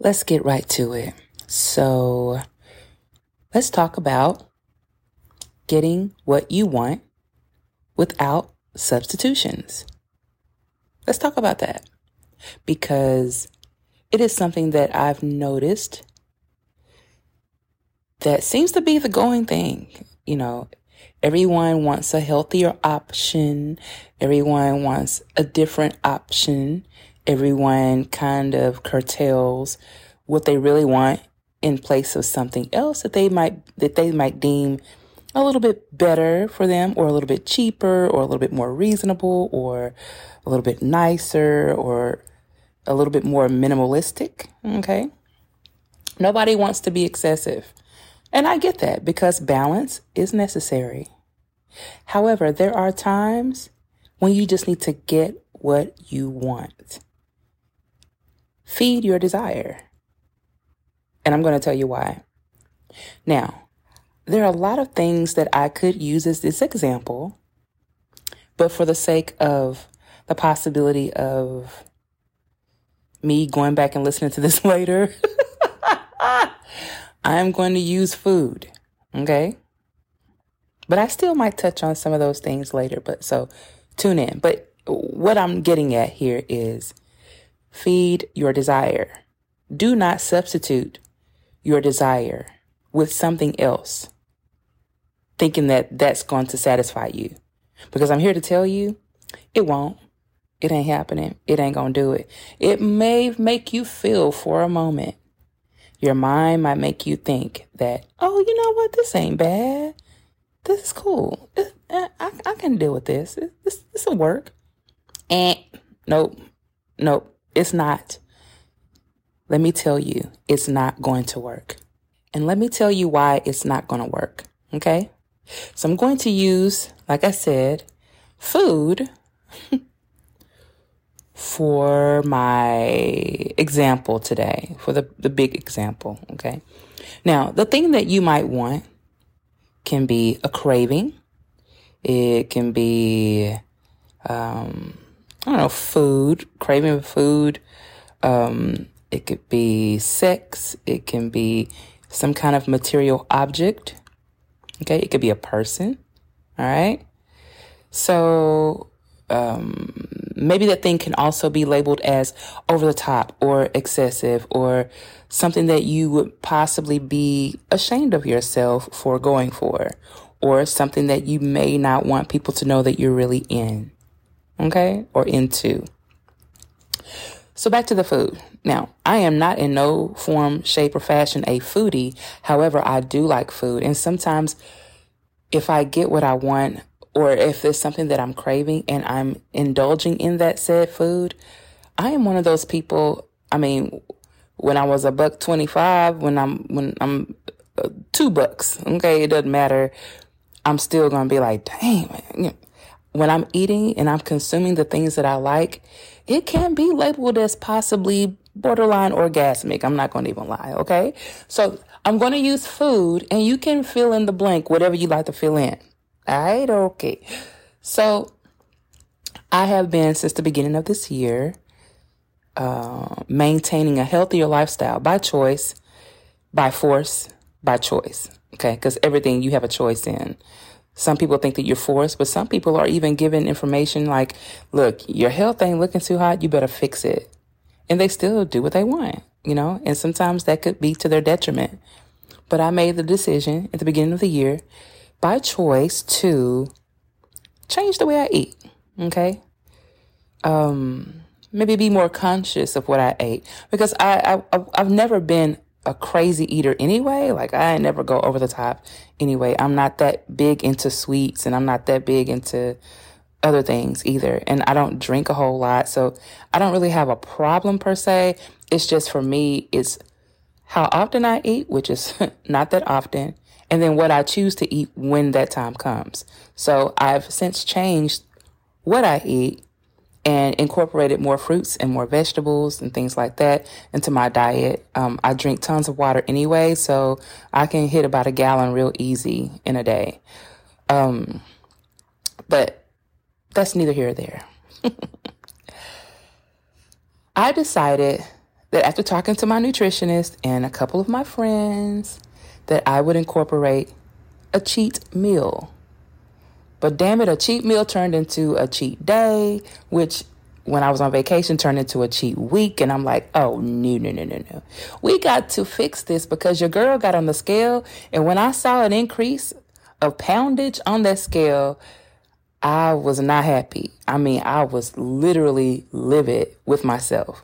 Let's get right to it. So, let's talk about getting what you want without substitutions. Let's talk about that because it is something that I've noticed that seems to be the going thing. You know, everyone wants a healthier option, everyone wants a different option, everyone kind of curtails what they really want in place of something else that they might that they might deem a little bit better for them or a little bit cheaper or a little bit more reasonable or a little bit nicer or a little bit more minimalistic, okay? Nobody wants to be excessive. And I get that because balance is necessary. However, there are times when you just need to get what you want. Feed your desire. And I'm going to tell you why. Now, there are a lot of things that I could use as this example, but for the sake of the possibility of me going back and listening to this later, I'm going to use food. Okay. But I still might touch on some of those things later. But so tune in. But what I'm getting at here is feed your desire. Do not substitute your desire with something else, thinking that that's going to satisfy you. Because I'm here to tell you, it won't. It ain't happening. It ain't going to do it. It may make you feel for a moment. Your mind might make you think that, oh, you know what? This ain't bad. This is cool. I, eh, I, I can deal with this. This, this will work. And nope, nope, it's not. Let me tell you, it's not going to work. And let me tell you why it's not going to work. Okay. So I'm going to use, like I said, food for my example today, for the, the big example. Okay. Now, the thing that you might want can be a craving. It can be, um, I don't know, food, craving food. Um, it could be sex. It can be some kind of material object. Okay. It could be a person. All right. So, um, maybe that thing can also be labeled as over the top or excessive or something that you would possibly be ashamed of yourself for going for or something that you may not want people to know that you're really in. Okay? Or into. So back to the food. Now, I am not in no form, shape, or fashion a foodie. However, I do like food. And sometimes if I get what I want, or if it's something that I'm craving and I'm indulging in that said food, I am one of those people. I mean, when I was a buck 25, when I'm, when I'm uh, two bucks, okay, it doesn't matter. I'm still going to be like, dang, man. When I'm eating and I'm consuming the things that I like, it can be labeled as possibly borderline orgasmic. I'm not going to even lie. Okay. So I'm going to use food and you can fill in the blank, whatever you like to fill in. All right, okay. So I have been since the beginning of this year uh, maintaining a healthier lifestyle by choice, by force, by choice. Okay, because everything you have a choice in. Some people think that you're forced, but some people are even given information like, look, your health ain't looking too hot, you better fix it. And they still do what they want, you know, and sometimes that could be to their detriment. But I made the decision at the beginning of the year by choice to change the way I eat. Okay. Um, maybe be more conscious of what I ate because I, I, I've never been a crazy eater anyway. Like I never go over the top anyway. I'm not that big into sweets and I'm not that big into other things either. And I don't drink a whole lot. So I don't really have a problem per se. It's just for me, it's how often I eat, which is not that often and then what I choose to eat when that time comes. So I've since changed what I eat and incorporated more fruits and more vegetables and things like that into my diet. Um, I drink tons of water anyway, so I can hit about a gallon real easy in a day. Um, but that's neither here or there. I decided that after talking to my nutritionist and a couple of my friends, that I would incorporate a cheat meal. But damn it, a cheat meal turned into a cheat day, which when I was on vacation turned into a cheat week. And I'm like, oh, no, no, no, no, no. We got to fix this because your girl got on the scale. And when I saw an increase of poundage on that scale, I was not happy. I mean, I was literally livid with myself.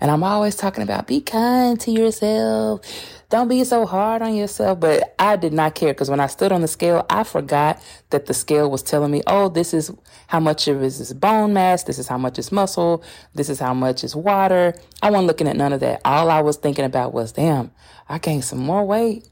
And I'm always talking about be kind to yourself. Don't be so hard on yourself. But I did not care because when I stood on the scale, I forgot that the scale was telling me, oh, this is how much it is bone mass. This is how much is muscle. This is how much is water. I wasn't looking at none of that. All I was thinking about was, damn, I gained some more weight.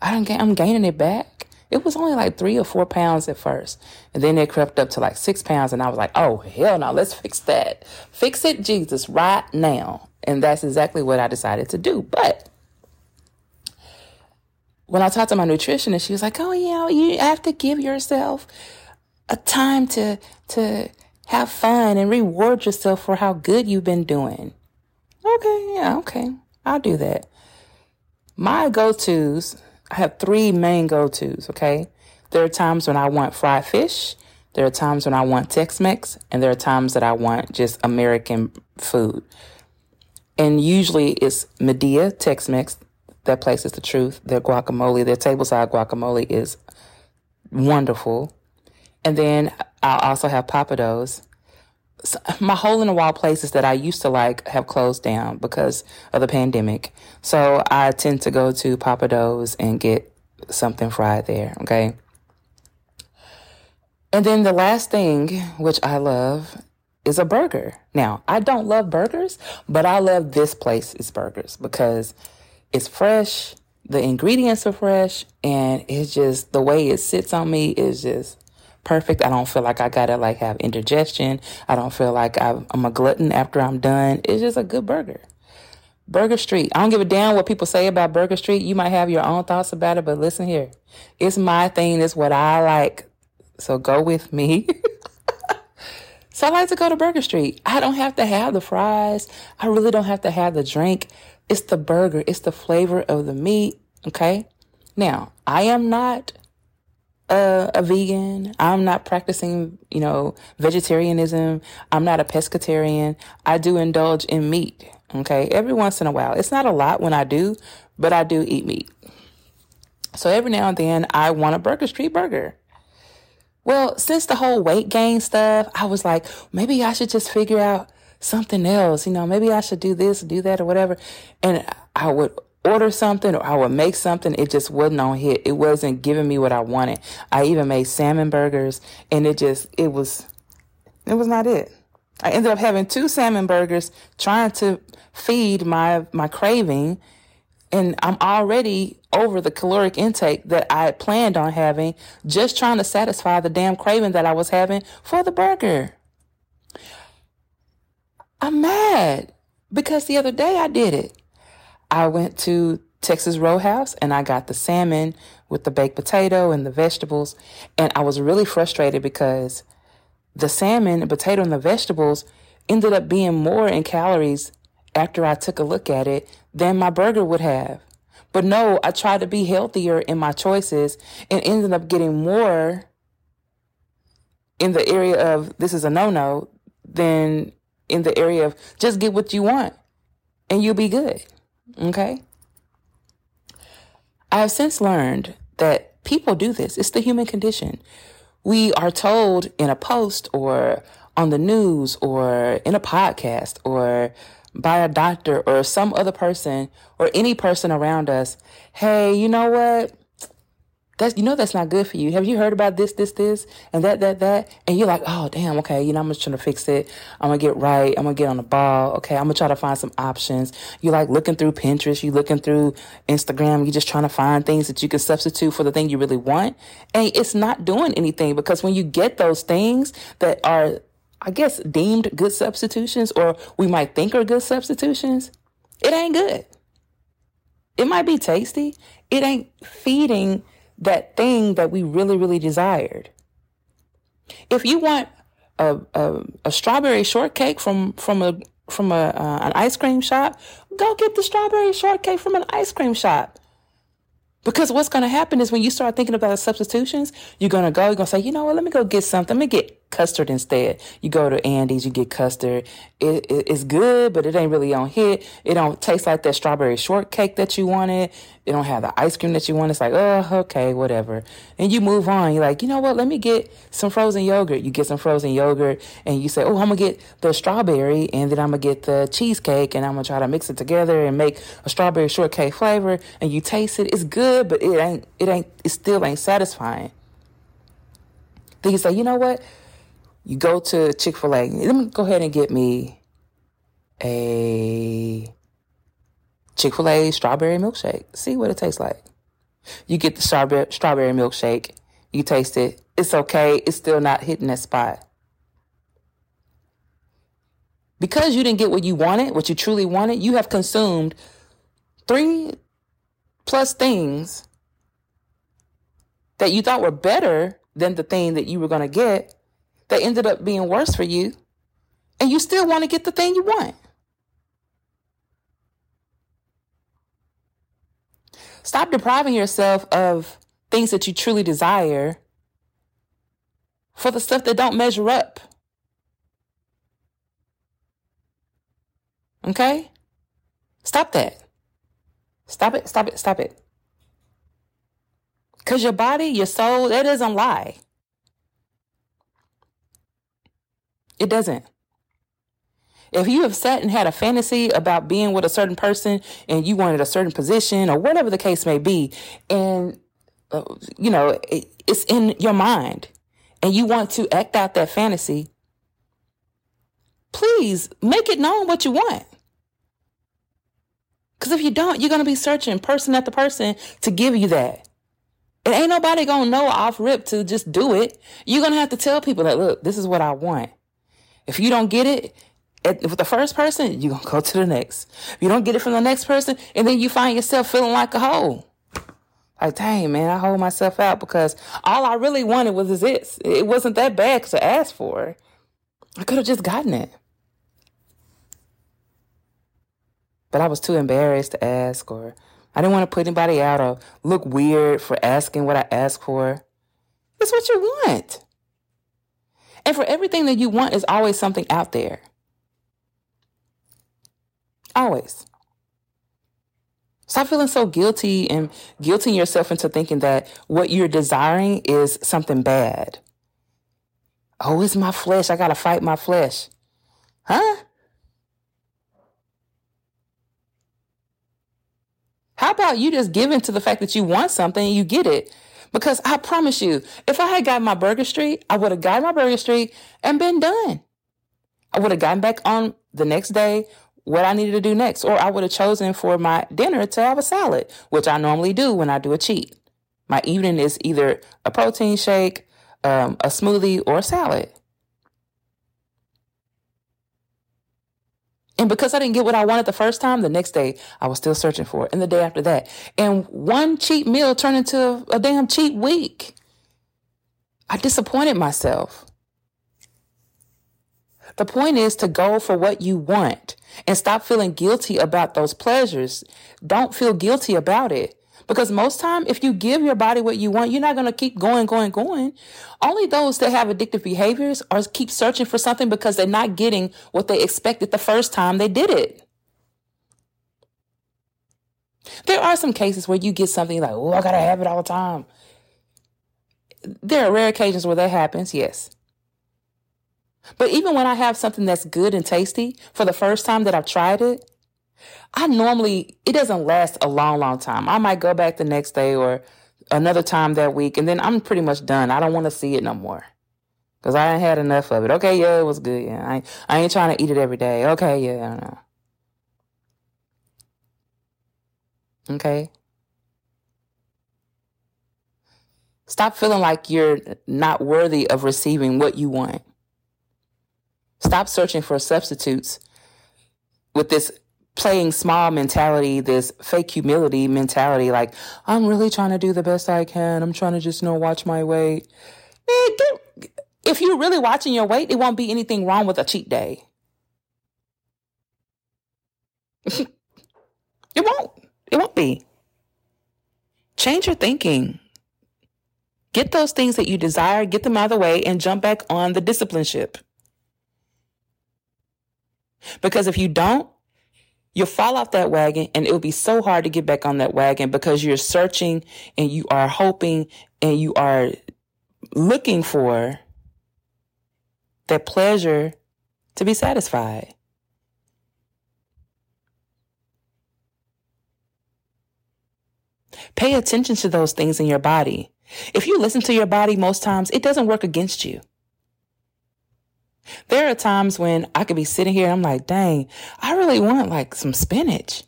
I don't gain, I'm gaining it back. It was only like three or four pounds at first. And then it crept up to like six pounds. And I was like, oh, hell no, let's fix that. Fix it, Jesus, right now. And that's exactly what I decided to do. But when I talked to my nutritionist, she was like, oh, yeah, you have to give yourself a time to, to have fun and reward yourself for how good you've been doing. Okay, yeah, okay. I'll do that. My go tos I have three main go tos, okay? There are times when I want fried fish, there are times when I want Tex Mex, and there are times that I want just American food. And usually it's Mi Dia Tex Mex. That place is the truth. Their guacamole, their tableside guacamole is wonderful. And then I'll also have My hole in the wall places that I used to like have closed down because of the pandemic. So I tend to go to Pappadeaux and get something fried there. Okay. And then the last thing, which I love, is a burger. Now, I don't love burgers, but I love this place's burgers because it's fresh, the ingredients are fresh, and it's just the way it sits on me is just perfect. I don't feel like I gotta like have indigestion. I don't feel like I'm a glutton after I'm done. It's just a good burger. Burger Street. I don't give a damn what people say about Burger Street. You might have your own thoughts about it, but listen here. It's my thing. It's what I like. So go with me. so I like to go to Burger Street. I don't have to have the fries. I really don't have to have the drink. It's the burger. It's the flavor of the meat. Okay. Now, I am not a, a, vegan. I'm not practicing, you know, vegetarianism. I'm not a pescatarian. I do indulge in meat. Okay. Every once in a while. It's not a lot when I do, but I do eat meat. So every now and then I want a Burger Street burger. Well, since the whole weight gain stuff, I was like, maybe I should just figure out something else. You know, maybe I should do this, do that, or whatever. And I would order something or I would make something, it just wasn't on hit. It wasn't giving me what I wanted. I even made salmon burgers and it just, it was, it was not it. I ended up having two salmon burgers trying to feed my, my craving. And I'm already over the caloric intake that I had planned on having, just trying to satisfy the damn craving that I was having for the burger. I'm mad because the other day I did it. I went to Texas Roadhouse and I got the salmon with the baked potato and the vegetables. And I was really frustrated because the salmon, the potato, and the vegetables ended up being more in calories after I took a look at it than my burger would have. But no, I tried to be healthier in my choices and ended up getting more in the area of this is a no no than in the area of just get what you want and you'll be good. Okay? I have since learned that people do this. It's the human condition. We are told in a post or on the news or in a podcast or by a doctor or some other person or any person around us, hey, you know what? That's you know that's not good for you. Have you heard about this, this, this, and that, that, that? And you're like, oh damn, okay, you know, I'm just trying to fix it. I'm gonna get right. I'm gonna get on the ball. Okay, I'm gonna try to find some options. You're like looking through Pinterest, You're looking through Instagram, you're just trying to find things that you can substitute for the thing you really want. And it's not doing anything because when you get those things that are I guess deemed good substitutions or we might think are good substitutions, it ain't good. It might be tasty. It ain't feeding that thing that we really, really desired. If you want a, a, a strawberry shortcake from, from a from a uh, an ice cream shop, go get the strawberry shortcake from an ice cream shop. Because what's going to happen is when you start thinking about the substitutions, you're going to go, you're going to say, you know what, let me go get something. Let me get custard instead. You go to Andy's, you get custard. It, it, it's good, but it ain't really on hit. It don't taste like that strawberry shortcake that you wanted. It don't have the ice cream that you want. It's like, oh, okay, whatever. And you move on. You're like, you know what, let me get some frozen yogurt. You get some frozen yogurt and you say, oh, I'm going to get the strawberry and then I'm going to get the cheesecake and I'm going to try to mix it together and make a strawberry shortcake flavor. And you taste it. It's good, but it ain't, it ain't, it still ain't satisfying. Then you say, you know what? You go to Chick fil A. Let me go ahead and get me a Chick fil A strawberry milkshake. See what it tastes like. You get the strawberry, strawberry milkshake. You taste it. It's okay. It's still not hitting that spot. Because you didn't get what you wanted, what you truly wanted, you have consumed three plus things that you thought were better than the thing that you were going to get that ended up being worse for you. And you still want to get the thing you want. Stop depriving yourself of things that you truly desire for the stuff that don't measure up. Okay? Stop that. Stop it, stop it, stop it. Because your body, your soul, that doesn't lie. It doesn't. If you have sat and had a fantasy about being with a certain person and you wanted a certain position or whatever the case may be, and uh, you know, it, it's in your mind and you want to act out that fantasy, please make it known what you want. Because if you don't, you're going to be searching person after person to give you that. And ain't nobody going to know off rip to just do it. You're going to have to tell people that, look, this is what I want. If you don't get it, with the first person, you're going to go to the next. If you don't get it from the next person, and then you find yourself feeling like a hoe. Like, dang, man, I hold myself out because all I really wanted was this. It wasn't that bad to ask for. I could have just gotten it. But I was too embarrassed to ask, or I didn't want to put anybody out or look weird for asking what I asked for. It's what you want. And for everything that you want is always something out there. Always. Stop feeling so guilty and guilting yourself into thinking that what you're desiring is something bad. Oh, it's my flesh. I got to fight my flesh. Huh? How about you just give in to the fact that you want something and you get it? Because I promise you, if I had gotten my Burger Street, I would have gotten my Burger Street and been done. I would have gotten back on the next day what I needed to do next, or I would have chosen for my dinner to have a salad, which I normally do when I do a cheat. My evening is either a protein shake, um, a smoothie, or a salad. And because I didn't get what I wanted the first time, the next day I was still searching for it. And the day after that. And one cheap meal turned into a damn cheap week. I disappointed myself. The point is to go for what you want and stop feeling guilty about those pleasures. Don't feel guilty about it. Because most time, if you give your body what you want, you're not going to keep going, going, going. Only those that have addictive behaviors are keep searching for something because they're not getting what they expected the first time they did it. There are some cases where you get something like, oh, I got to have it all the time. There are rare occasions where that happens, yes. But even when I have something that's good and tasty for the first time that I've tried it, I normally, it doesn't last a long, long time. I might go back the next day or another time that week, and then I'm pretty much done. I don't want to see it no more. Cause I ain't had enough of it. Okay, yeah, it was good. Yeah, I, I ain't trying to eat it every day. Okay, yeah, I don't know. Okay. Stop feeling like you're not worthy of receiving what you want. Stop searching for substitutes with this playing small mentality, this fake humility mentality, like, I'm really trying to do the best I can. I'm trying to just, you know, watch my weight. Man, get, if you're really watching your weight, it won't be anything wrong with a cheat day. It won't. It won't be. Change your thinking. Get those things that you desire, get them out of the way, and jump back on the discipline ship. Because if you don't, you'll fall off that wagon and it'll be so hard to get back on that wagon because you're searching and you are hoping and you are looking for that pleasure to be satisfied. Pay attention to those things in your body. If you listen to your body most times, it doesn't work against you. There are times when I could be sitting here and I'm like, dang, I really want like some spinach.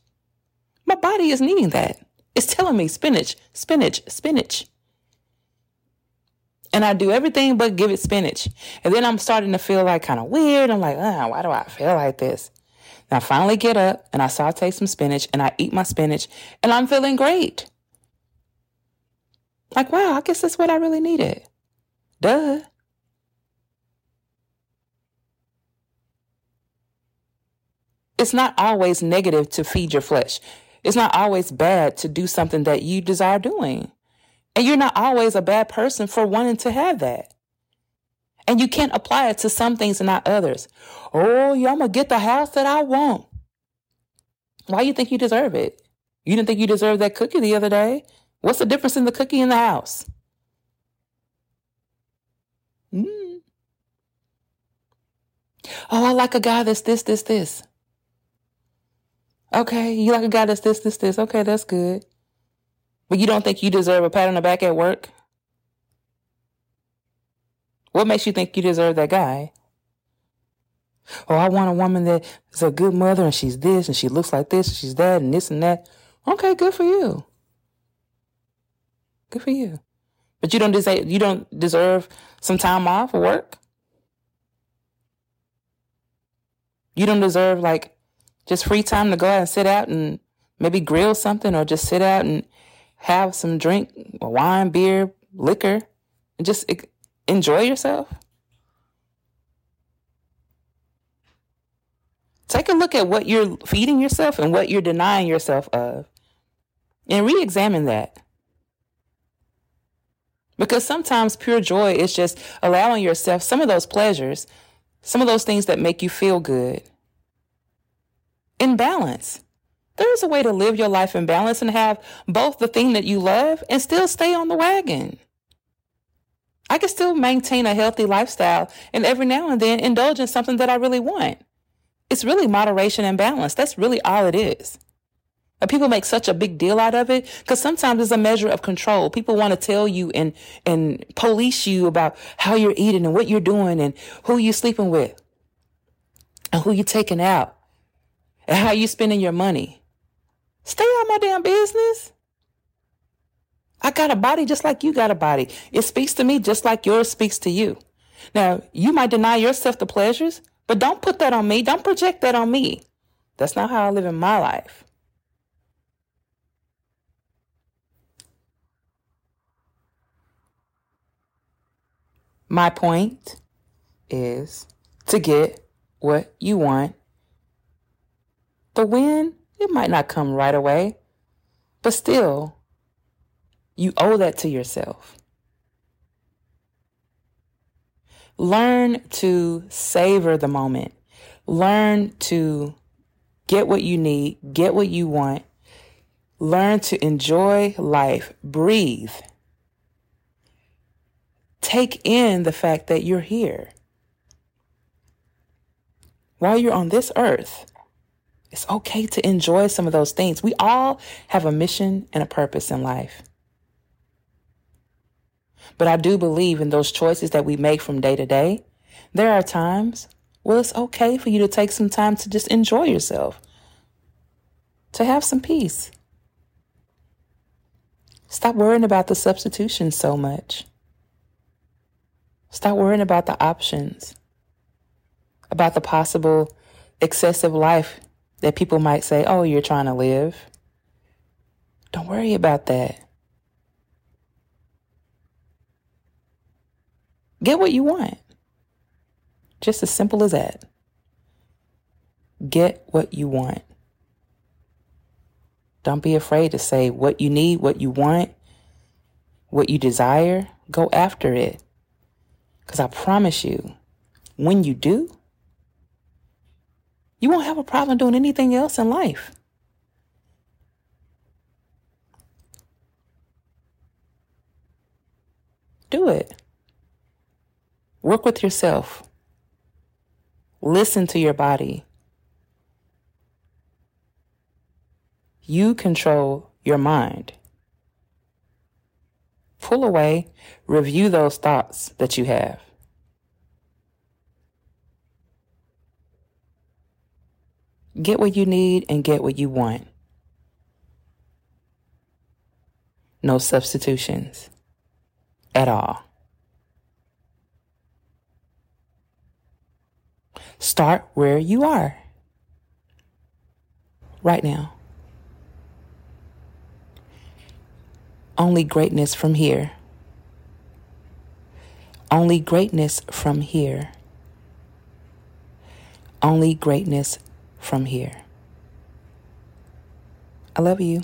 My body is needing that. It's telling me spinach, spinach, spinach. And I do everything but give it spinach. And then I'm starting to feel like kind of weird. I'm like, ah, why do I feel like this? And I finally get up and I saute some spinach and I eat my spinach and I'm feeling great. Like, wow, I guess that's what I really needed. Duh. It's not always negative to feed your flesh. It's not always bad to do something that you desire doing. And you're not always a bad person for wanting to have that. And you can't apply it to some things and not others. Oh, yeah, I'm going to get the house that I want. Why you think you deserve it? You didn't think you deserved that cookie the other day. What's the difference in the cookie in the house? Mm. Oh, I like a guy that's this, this, this. Okay, you like a guy that's this, this, this. Okay, that's good. But you don't think you deserve a pat on the back at work? What makes you think you deserve that guy? Oh, I want a woman that is a good mother and she's this and she looks like this and she's that and this and that. Okay, good for you. Good for you. But you don't deserve you don't deserve some time off of work. You don't deserve like just free time to go out and sit out and maybe grill something or just sit out and have some drink, wine, beer, liquor, and just enjoy yourself. Take a look at what you're feeding yourself and what you're denying yourself of, and re examine that. Because sometimes pure joy is just allowing yourself some of those pleasures, some of those things that make you feel good in balance. There is a way to live your life in balance and have both the thing that you love and still stay on the wagon. I can still maintain a healthy lifestyle and every now and then indulge in something that I really want. It's really moderation and balance. That's really all it is. But people make such a big deal out of it because sometimes it's a measure of control. People want to tell you and, and police you about how you're eating and what you're doing and who you're sleeping with and who you're taking out and how you're spending your money. Stay out my damn business. I got a body just like you got a body. It speaks to me just like yours speaks to you. Now, you might deny yourself the pleasures, but don't put that on me. Don't project that on me. That's not how I live in my life. My point is to get what you want. The win, it might not come right away, but still, you owe that to yourself. Learn to savor the moment. Learn to get what you need, get what you want. Learn to enjoy life, breathe take in the fact that you're here. While you're on this earth, it's okay to enjoy some of those things. We all have a mission and a purpose in life. But I do believe in those choices that we make from day to day. There are times where it's okay for you to take some time to just enjoy yourself, to have some peace. Stop worrying about the substitution so much. Stop worrying about the options, about the possible excessive life that people might say, oh, you're trying to live. Don't worry about that. Get what you want. Just as simple as that. Get what you want. Don't be afraid to say what you need, what you want, what you desire. Go after it. Because I promise you, when you do, you won't have a problem doing anything else in life. Do it. Work with yourself. Listen to your body. You control your mind. Pull away, review those thoughts that you have. Get what you need and get what you want. No substitutions at all. Start where you are right now. Only greatness from here. Only greatness from here. Only greatness from here. I love you.